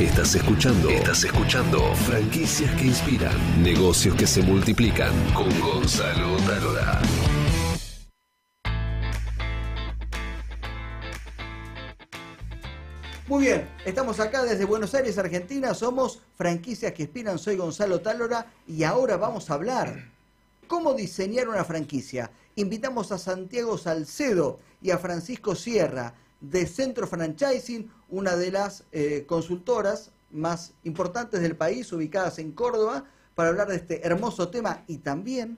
Estás escuchando. Estás escuchando. Franquicias que inspiran. Negocios que se multiplican. Con Gonzalo Talora. Muy bien, estamos acá desde Buenos Aires, Argentina. Somos franquicias que inspiran. Soy Gonzalo Talora y ahora vamos a hablar cómo diseñar una franquicia. Invitamos a Santiago Salcedo y a Francisco Sierra de Centro Franchising, una de las eh, consultoras más importantes del país, ubicadas en Córdoba, para hablar de este hermoso tema y también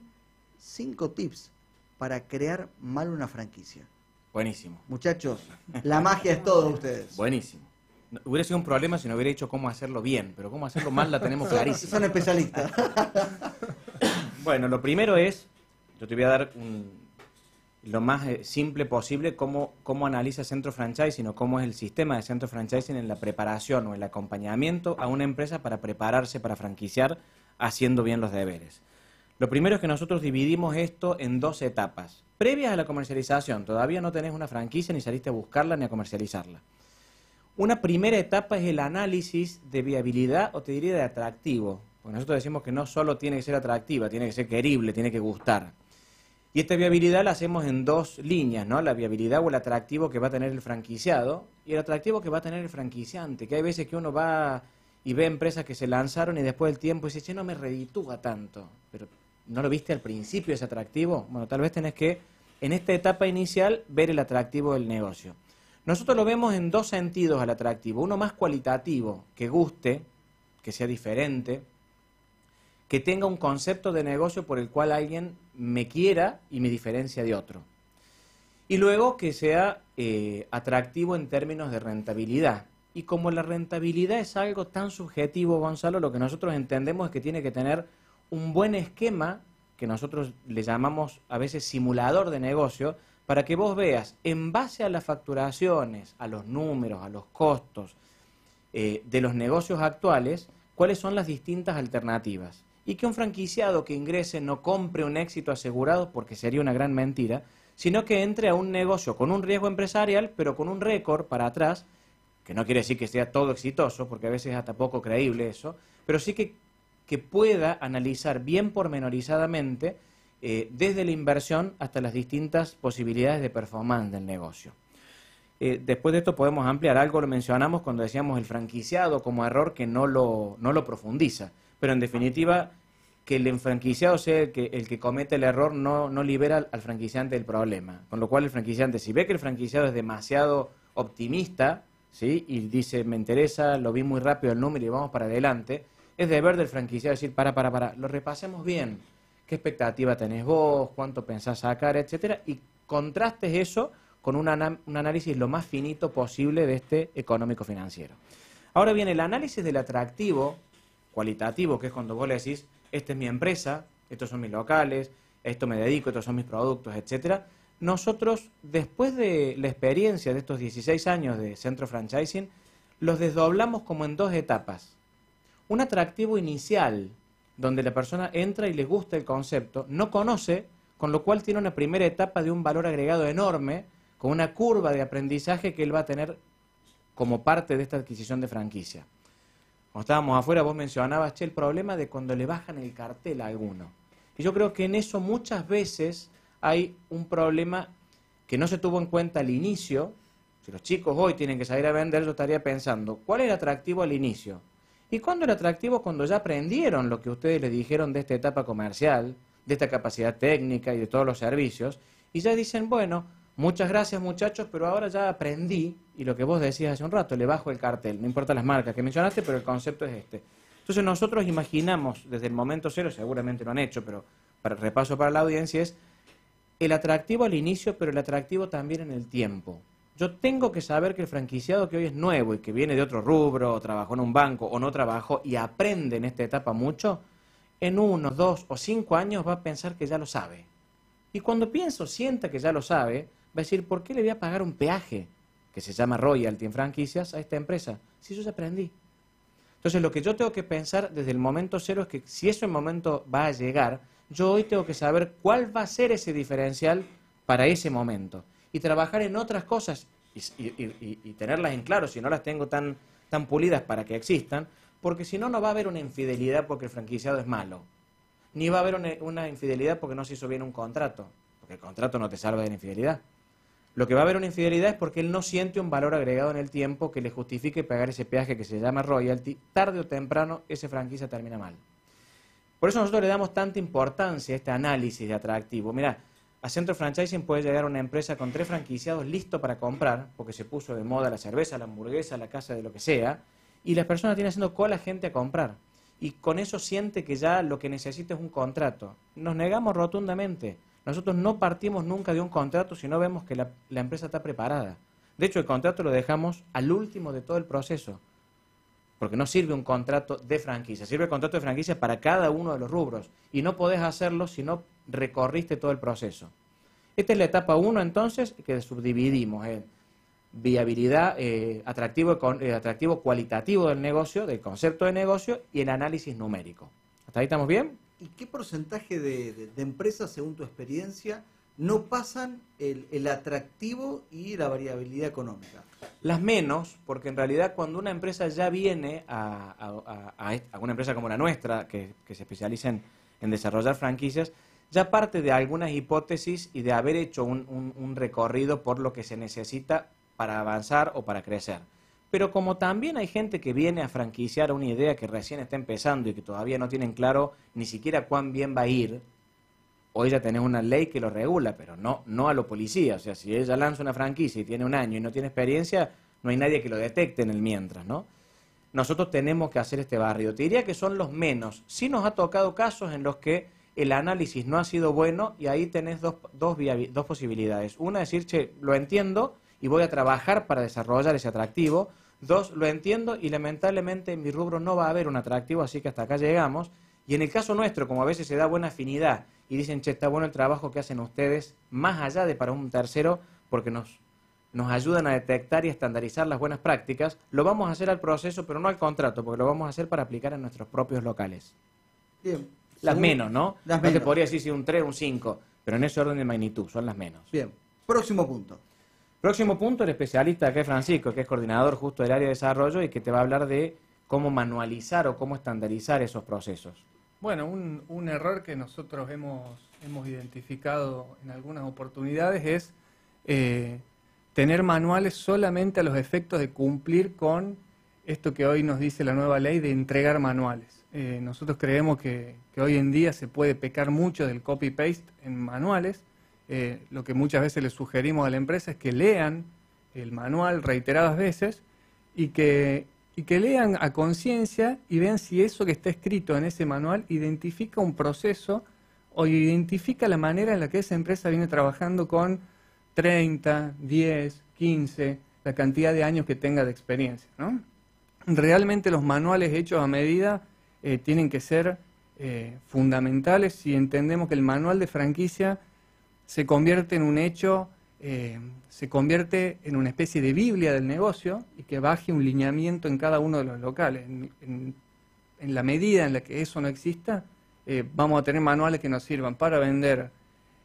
cinco tips para crear mal una franquicia. Buenísimo. Muchachos, la magia es todo ustedes. Buenísimo. No- hubiera sido un problema si no hubiera dicho cómo hacerlo bien, pero cómo hacerlo mal la tenemos clarísima. son especialistas. Bueno, lo primero es, yo te voy a dar un- lo más eh, simple posible cómo, cómo analiza Centro Franchising o cómo es el sistema de Centro Franchising en la preparación o el acompañamiento a una empresa para prepararse para franquiciar haciendo bien los deberes. Lo primero es que nosotros dividimos esto en dos etapas. Previas a la comercialización, todavía no tenés una franquicia ni saliste a buscarla ni a comercializarla. Una primera etapa es el análisis de viabilidad o te diría de atractivo. Porque nosotros decimos que no solo tiene que ser atractiva, tiene que ser querible, tiene que gustar. Y esta viabilidad la hacemos en dos líneas, ¿no? La viabilidad o el atractivo que va a tener el franquiciado y el atractivo que va a tener el franquiciante. Que hay veces que uno va y ve empresas que se lanzaron y después del tiempo dice, che, no me reditúa tanto. Pero ¿no lo viste al principio ese atractivo? Bueno, tal vez tenés que, en esta etapa inicial, ver el atractivo del negocio. Nosotros lo vemos en dos sentidos al atractivo. Uno más cualitativo, que guste, que sea diferente, que tenga un concepto de negocio por el cual alguien me quiera y me diferencia de otro. Y luego que sea eh, atractivo en términos de rentabilidad. Y como la rentabilidad es algo tan subjetivo, Gonzalo, lo que nosotros entendemos es que tiene que tener un buen esquema, que nosotros le llamamos a veces simulador de negocio, para que vos veas, en base a las facturaciones, a los números, a los costos eh, de los negocios actuales, cuáles son las distintas alternativas. Y que un franquiciado que ingrese no compre un éxito asegurado, porque sería una gran mentira, sino que entre a un negocio con un riesgo empresarial, pero con un récord para atrás, que no quiere decir que sea todo exitoso, porque a veces es hasta poco creíble eso, pero sí que, que pueda analizar bien pormenorizadamente eh, desde la inversión hasta las distintas posibilidades de performance del negocio. Eh, después de esto podemos ampliar algo, lo mencionamos cuando decíamos el franquiciado como error que no lo, no lo profundiza, pero en definitiva que el franquiciado sea el que, el que comete el error no, no libera al, franquiciante del problema. Con lo cual el franquiciante, si ve que el franquiciado es demasiado optimista, ¿sí? y dice, me interesa, lo vi muy rápido el número y vamos para adelante, es deber del franquiciado decir, para, para, para, lo repasemos bien. ¿Qué expectativa tenés vos? ¿Cuánto pensás sacar? Etcétera. Y contrastes eso con un, un análisis lo más finito posible de este económico financiero. Ahora bien, el análisis del atractivo cualitativo, que es cuando vos le decís, esta es mi empresa, estos son mis locales, esto me dedico, estos son mis productos, etcétera. Nosotros, después de la experiencia de estos 16 años de centro franchising, los desdoblamos como en dos etapas. Un atractivo inicial, donde la persona entra y le gusta el concepto, no conoce, con lo cual tiene una primera etapa de un valor agregado enorme, con una curva de aprendizaje que él va a tener como parte de esta adquisición de franquicia. Cuando estábamos afuera, vos mencionabas, che, el problema de cuando le bajan el cartel a alguno. Y yo creo que en eso muchas veces hay un problema que no se tuvo en cuenta al inicio. Si los chicos hoy tienen que salir a vender, yo estaría pensando, ¿cuál el atractivo al inicio? ¿Y cuándo el atractivo? Cuando ya aprendieron lo que ustedes les dijeron de esta etapa comercial, de esta capacidad técnica y de todos los servicios, y ya dicen, bueno, muchas gracias muchachos, pero ahora ya aprendí, y lo que vos decías hace un rato, le bajo el cartel, no importa las marcas que mencionaste, pero el concepto es este. Entonces nosotros imaginamos desde el momento cero, seguramente lo han hecho, pero para repaso para la audiencia es el atractivo al inicio, pero el atractivo también en el tiempo. Yo tengo que saber que el franquiciado que hoy es nuevo y que viene de otro rubro, o trabajó en un banco, o no trabajó, y aprende en esta etapa mucho, en uno, dos o cinco años va a pensar que ya lo sabe. Y cuando pienso, sienta que ya lo sabe, va a decir, ¿por qué le voy a pagar un peaje, que se llama royalty en franquicias, a esta empresa? Si yo ya aprendí. Entonces lo que yo tengo que pensar desde el momento cero es que si ese momento va a llegar, yo hoy tengo que saber cuál va a ser ese diferencial para ese momento y trabajar en otras cosas y, tenerlas en claro, si no las tengo tan, tan pulidas para que existan, porque si no, no va a haber una infidelidad porque el franquiciado es malo, ni va a haber una, una infidelidad porque no se hizo bien un contrato, porque el contrato no te salva de la infidelidad. Lo que va a haber una infidelidad es porque él no siente un valor agregado en el tiempo que le justifique pagar ese peaje que se llama royalty. Tarde o temprano ese franquicia termina mal. Por eso nosotros le damos tanta importancia a este análisis de atractivo. Mira, a Centro Franchising puede llegar una empresa con tres franquiciados listo para comprar, porque se puso de moda la cerveza, la hamburguesa, la casa de lo que sea, y la persona tiene haciendo cola gente a comprar. Y con eso siente que ya lo que necesita es un contrato. Nos negamos rotundamente. Nosotros no partimos nunca de un contrato si no vemos que la, empresa está preparada. De hecho, el contrato lo dejamos al último de todo el proceso, porque no sirve un contrato de franquicia, sirve el contrato de franquicia para cada uno de los rubros, y no podés hacerlo si no recorriste todo el proceso. Esta es la etapa 1 entonces, que subdividimos en viabilidad, eh, atractivo, eh, atractivo cualitativo del negocio, del concepto de negocio, y el análisis numérico. ¿Hasta ahí estamos bien? ¿Y qué porcentaje de, empresas, según tu experiencia, no pasan el, atractivo y la variabilidad económica? Las menos, porque en realidad cuando una empresa ya viene a, a, una empresa como la nuestra, que, se especializa en, desarrollar franquicias, ya parte de algunas hipótesis y de haber hecho un recorrido por lo que se necesita para avanzar o para crecer. Pero como también hay gente que viene a franquiciar una idea que recién está empezando y que todavía no tienen claro ni siquiera cuán bien va a ir, hoy ya tenés una ley que lo regula, pero no, no a lo policía. O sea, si ella lanza una franquicia y tiene un año y no tiene experiencia, no hay nadie que lo detecte en el mientras, ¿no? Nosotros tenemos que hacer este barrio. Te diría que son los menos. Sí nos ha tocado casos en los que el análisis no ha sido bueno y ahí tenés dos, dos, dos posibilidades. Una, decir, che, lo entiendo y voy a trabajar para desarrollar ese atractivo. Dos, lo entiendo y lamentablemente en mi rubro no va a haber un atractivo, así que hasta acá llegamos. Y en el caso nuestro, como a veces se da buena afinidad y dicen, che, está bueno el trabajo que hacen ustedes, más allá de para un tercero, porque nos, nos ayudan a detectar y estandarizar las buenas prácticas, lo vamos a hacer al proceso, pero no al contrato, porque lo vamos a hacer para aplicar en nuestros propios locales. Bien. Las menos, ¿no? Las no te podría decir si un 3 o un 5, pero en ese orden de magnitud, son las menos. Bien. Próximo punto. Próximo punto, el especialista que es Francisco, que es coordinador justo del área de desarrollo y que te va a hablar de cómo manualizar o cómo estandarizar esos procesos. Bueno, un, error que nosotros hemos, hemos identificado en algunas oportunidades es eh, tener manuales solamente a los efectos de cumplir con esto que hoy nos dice la nueva ley de entregar manuales. Eh, nosotros creemos que, que hoy en día se puede pecar mucho del copy-paste en manuales eh, lo que muchas veces les sugerimos a la empresa es que lean el manual reiteradas veces y que, y que lean a conciencia y vean si eso que está escrito en ese manual identifica un proceso o identifica la manera en la que esa empresa viene trabajando con 30, 10, 15, la cantidad de años que tenga de experiencia. ¿no? Realmente los manuales hechos a medida eh, tienen que ser eh, fundamentales si entendemos que el manual de franquicia se convierte en un hecho, eh, se convierte en una especie de Biblia del negocio y que baje un lineamiento en cada uno de los locales. En, la medida en la que eso no exista, eh, vamos a tener manuales que nos sirvan para vender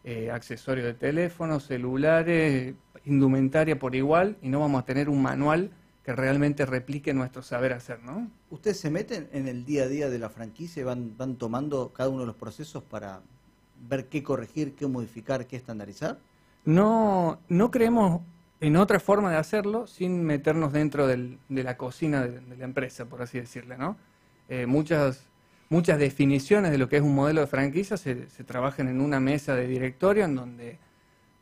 eh, accesorios de teléfono, celulares, indumentaria por igual, y no vamos a tener un manual que realmente replique nuestro saber hacer, ¿no? ¿Ustedes se meten en el día a día de la franquicia y van, van tomando cada uno de los procesos para ver qué corregir, qué modificar, qué estandarizar? No, no creemos en otra forma de hacerlo sin meternos dentro de la cocina de, la empresa, por así decirle, ¿no? Eh, muchas, muchas definiciones de lo que es un modelo de franquicia se, se trabajan en una mesa de directorio en donde,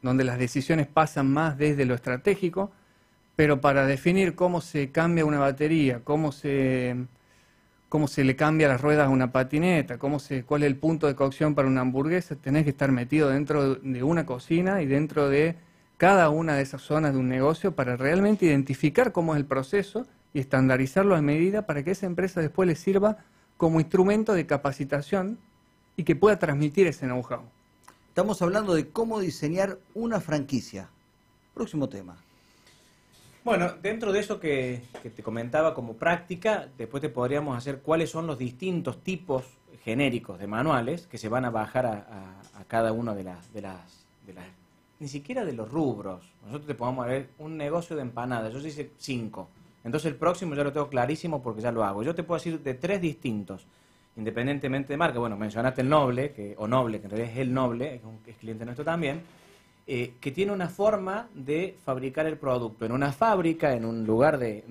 donde las decisiones pasan más desde lo estratégico, pero para definir cómo se cambia una batería, cómo se cómo se le cambia las ruedas a una patineta, cómo se, cuál es el punto de cocción para una hamburguesa, tenés que estar metido dentro de una cocina y dentro de cada una de esas zonas de un negocio para realmente identificar cómo es el proceso y estandarizarlo a medida para que esa empresa después le sirva como instrumento de capacitación y que pueda transmitir ese know-how. Estamos hablando de cómo diseñar una franquicia. Próximo tema. Bueno, dentro de eso que, te comentaba como práctica, después te podríamos hacer cuáles son los distintos tipos genéricos de manuales que se van a bajar a, cada una de, las, de, las, ni siquiera de los rubros. Nosotros te podemos ver un negocio de empanadas, yo hice cinco. Entonces el próximo ya lo tengo clarísimo porque ya lo hago. Yo te puedo decir de tres distintos, independientemente de marca. Bueno, mencionaste el Noble, que, o Noble, que en realidad es el Noble, es, un, es cliente nuestro también, eh, que tiene una forma de fabricar el producto en una fábrica, en un lugar de,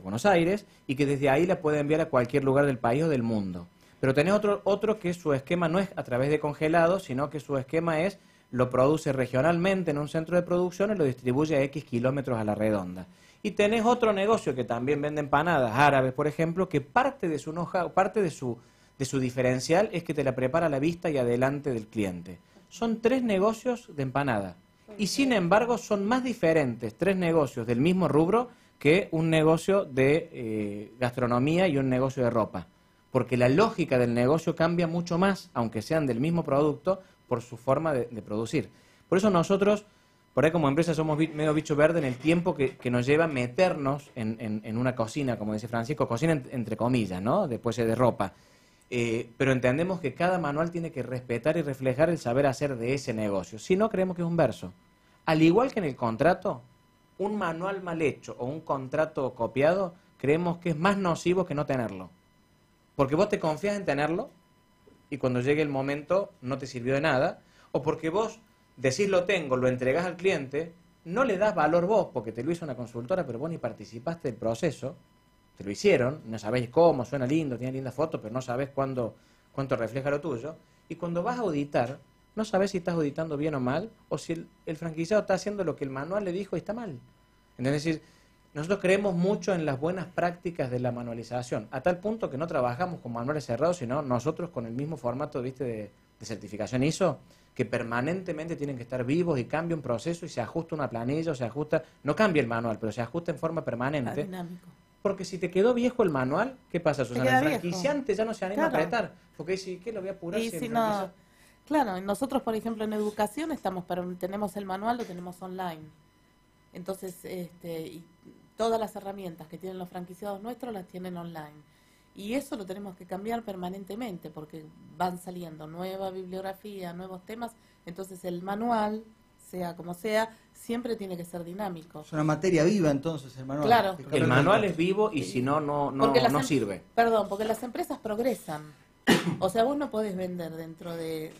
Buenos Aires, y que desde ahí la puede enviar a cualquier lugar del país o del mundo. Pero tenés otro, otro que su esquema no es a través de congelados, sino que su esquema es lo produce regionalmente en un centro de producción y lo distribuye a X kilómetros a la redonda. Y tenés otro negocio que también vende empanadas árabes, por ejemplo, que parte de su parte de su, de su diferencial es que te la prepara a la vista y adelante del cliente. Son tres negocios de empanada. Y sin embargo son más diferentes tres negocios del mismo rubro que un negocio de eh, gastronomía y un negocio de ropa. Porque la lógica del negocio cambia mucho más, aunque sean del mismo producto, por su forma de, producir. Por eso nosotros, por ahí como empresa, somos medio bicho verde en el tiempo que, nos lleva meternos en, una cocina, como dice Francisco, cocina entre comillas, ¿no? Después de ropa. Eh, pero entendemos que cada manual tiene que respetar y reflejar el saber hacer de ese negocio. Si no, creemos que es un verso. Al igual que en el contrato, un manual mal hecho o un contrato copiado, creemos que es más nocivo que no tenerlo. Porque vos te confías en tenerlo, y cuando llegue el momento no te sirvió de nada, o porque vos decís lo tengo, lo entregás al cliente, no le das valor vos, porque te lo hizo una consultora, pero vos ni participaste del proceso, te lo hicieron, no sabéis cómo, suena lindo, tiene linda foto, pero no sabés cuándo, cuánto refleja lo tuyo, y cuando vas a auditar, no sabes si estás auditando bien o mal, o si el, franquiciado está haciendo lo que el manual le dijo y está mal. Es decir, nosotros creemos mucho en las buenas prácticas de la manualización, a tal punto que no trabajamos con manuales cerrados, sino nosotros con el mismo formato ¿viste? De, certificación ISO, que permanentemente tienen que estar vivos y cambia un proceso y se ajusta una planilla o se ajusta, no cambia el manual, pero se ajusta en forma permanente. Porque si te quedó viejo el manual, ¿qué pasa, Susana? El franquiciante ya no se anima a apretar, porque dice, ¿qué lo voy a apurar? si no, claro, nosotros, por ejemplo, en educación estamos, pero tenemos el manual, lo tenemos online. Entonces, este, todas las herramientas que tienen los franquiciados nuestros las tienen online. Y eso lo tenemos que cambiar permanentemente porque van saliendo nueva bibliografía, nuevos temas. Entonces el manual, sea como sea, siempre tiene que ser dinámico. Es una materia viva entonces el manual. Claro. El manual es vivo y si no, no, no, no em- sirve. Perdón, porque las empresas progresan. O sea, vos no podés vender dentro de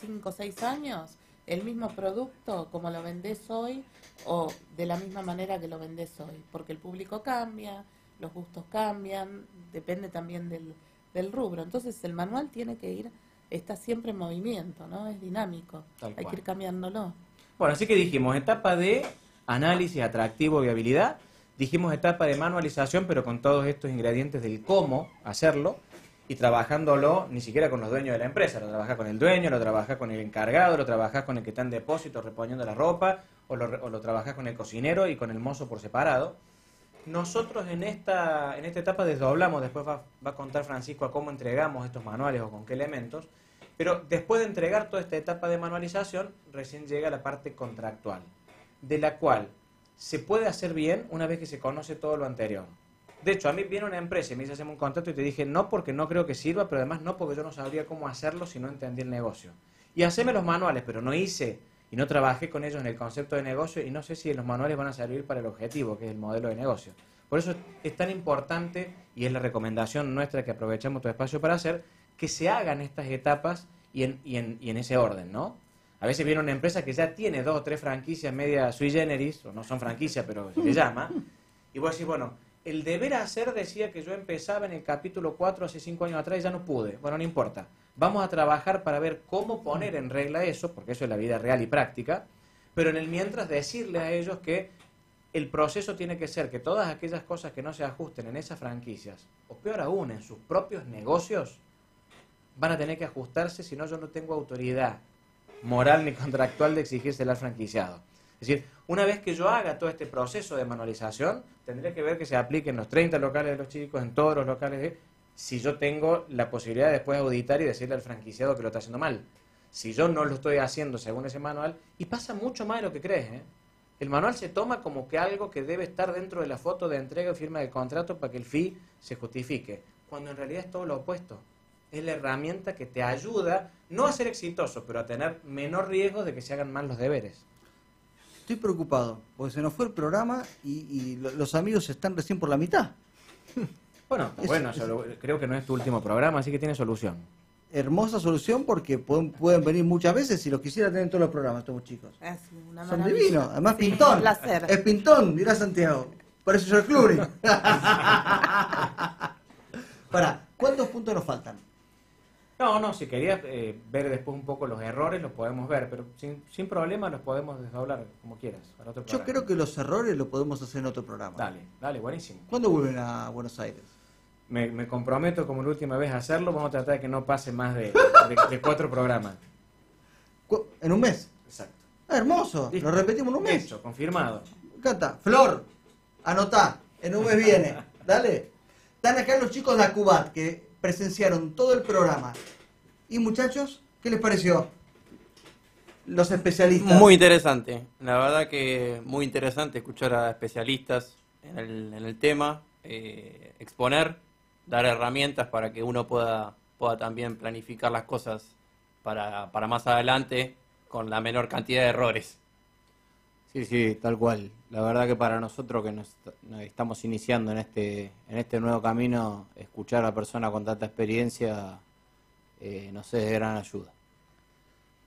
5 o 6 años el mismo producto como lo vendés hoy o de la misma manera que lo vendés hoy, porque el público cambia, los gustos cambian, depende también del, del rubro. Entonces el manual tiene que ir, está siempre en movimiento, ¿no? Es dinámico, hay que ir cambiándolo. Bueno, así que dijimos etapa de análisis atractivo, viabilidad, dijimos etapa de manualización, pero con todos estos ingredientes del cómo hacerlo y trabajándolo ni siquiera con los dueños de la empresa, lo trabajas con el dueño, lo trabajas con el encargado, lo trabajas con el que está en depósito reponiendo la ropa, o lo, o lo trabajas con el cocinero y con el mozo por separado. Nosotros en esta, en esta etapa desdoblamos, después va, va a contar Francisco a cómo entregamos estos manuales o con qué elementos, pero después de entregar toda esta etapa de manualización, recién llega la parte contractual, de la cual se puede hacer bien una vez que se conoce todo lo anterior. De hecho, a mí viene una empresa y me dice, hacemos un contrato y te dije, no porque no creo que sirva, pero además no porque yo no sabría cómo hacerlo si no entendí el negocio. Y haceme los manuales, pero no hice y no trabajé con ellos en el concepto de negocio y no sé si los manuales van a servir para el objetivo, que es el modelo de negocio. Por eso es tan importante, y es la recomendación nuestra que aprovechamos tu espacio para hacer, que se hagan estas etapas y en, y en, ese orden, ¿no? A veces viene una empresa que ya tiene dos o tres franquicias media sui generis, o no son franquicias, pero se llama, y vos decís, bueno, el deber hacer decía que yo empezaba en el capítulo 4 hace 5 años atrás y ya no pude. Bueno, no importa. Vamos a trabajar para ver cómo poner en regla eso, porque eso es la vida real y práctica, pero en el mientras decirle a ellos que el proceso tiene que ser que todas aquellas cosas que no se ajusten en esas franquicias, o peor aún, en sus propios negocios, van a tener que ajustarse, si no yo no tengo autoridad moral ni contractual de exigirse al franquiciado. Es decir, una vez que yo haga todo este proceso de manualización, tendría que ver que se aplique en los 30 locales de los chicos, en todos los locales de... Si yo tengo la posibilidad de después auditar y decirle al franquiciado que lo está haciendo mal. Si yo no lo estoy haciendo según ese manual, y pasa mucho más de lo que crees, ¿eh? El manual se toma como que algo que debe estar dentro de la foto de entrega o firma del contrato para que el fee se justifique, cuando en realidad es todo lo opuesto. Es la herramienta que te ayuda no a ser exitoso, pero a tener menor riesgo de que se hagan mal los deberes. Estoy preocupado, porque se nos fue el programa y, y lo- los amigos están recién por la mitad. Bueno, Es- bueno, es- yo creo que no es tu último programa, así que tiene solución. Hermosa solución porque pueden, pueden venir muchas veces si los quisiera tener en todos los programas estos chicos. Es una Son divinos, además Sí, pintón. Un placer. Es pintón, dirá Santiago. Parece George Clooney. Para, ¿cuántos puntos nos faltan? No, no, si querías eh, ver después un poco los errores, los podemos ver, pero sin, sin problema los podemos desdoblar como quieras. para otro Yo creo que los errores los podemos hacer en otro programa. Dale, dale, buenísimo. ¿Cuándo vuelven a Buenos Aires? Me, me comprometo como la última vez a hacerlo, vamos a tratar de que no pase más de, de- de cuatro programas. Cu- ¿En un mes? Exacto. Ah, hermoso. Listo. Lo repetimos en un mes. Hecho, confirmado. Encanta. Flor, anotá. En un mes viene. Dale. Están acá los chicos de Acubat que presenciaron todo el programa. Y muchachos, ¿qué les pareció? Los especialistas. Muy interesante, la verdad que muy interesante escuchar a especialistas en el, en el tema, eh, exponer, dar herramientas para que uno pueda, pueda también planificar las cosas para, para más adelante con la menor cantidad de errores. Sí, sí, tal cual. La verdad que para nosotros que nos, nos estamos iniciando en este, en este nuevo camino, escuchar a personas con tanta experiencia eh, nos es de gran ayuda.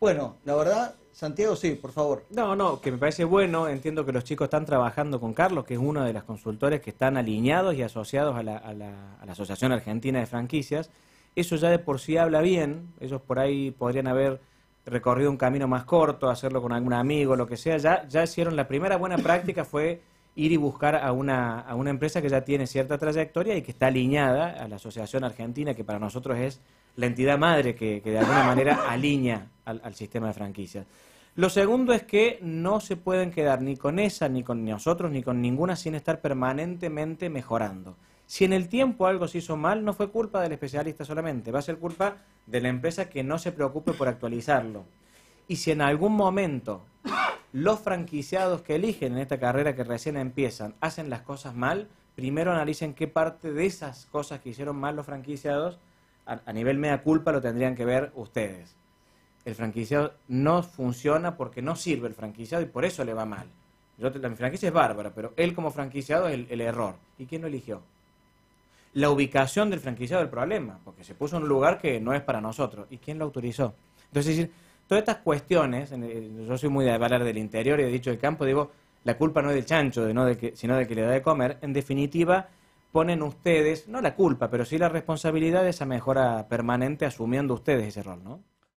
Bueno, la verdad, Santiago, sí, por favor. No, no, que me parece bueno. Entiendo que los chicos están trabajando con Carlos, que es uno de los consultores que están alineados y asociados a la, a la- a la Asociación Argentina de Franquicias. Eso ya de por sí habla bien. Ellos por ahí podrían haber recorrido un camino más corto, hacerlo con algún amigo, lo que sea. Ya, ya hicieron la primera buena práctica fue ir y buscar a una, a una empresa que ya tiene cierta trayectoria y que está alineada a la Asociación Argentina, que para nosotros es la entidad madre que, que de alguna manera alinea al, al sistema de franquicias. Lo segundo es que no se pueden quedar ni con esa, ni con nosotros, ni con ninguna sin estar permanentemente mejorando. Si en el tiempo algo se hizo mal, no fue culpa del especialista solamente, va a ser culpa de la empresa que no se preocupe por actualizarlo. Y si en algún momento los franquiciados que eligen en esta carrera que recién empiezan hacen las cosas mal, primero analicen qué parte de esas cosas que hicieron mal los franquiciados, a, nivel mea culpa lo tendrían que ver ustedes. El franquiciado no funciona porque no sirve el franquiciado y por eso le va mal. Yo la, mi franquicia es bárbara, pero él como franquiciado es el error. ¿Y quién lo eligió? La ubicación del franquiciado es el problema, porque se puso en un lugar que no es para nosotros. ¿Y quién lo autorizó? Entonces, todas estas cuestiones, yo soy muy de hablar del interior y de dicho del campo, digo, la culpa no es del chancho, de no de que, sino de que le da de comer. En definitiva, ponen ustedes, no la culpa, pero sí la responsabilidad de esa mejora permanente asumiendo ustedes ese rol, ¿no?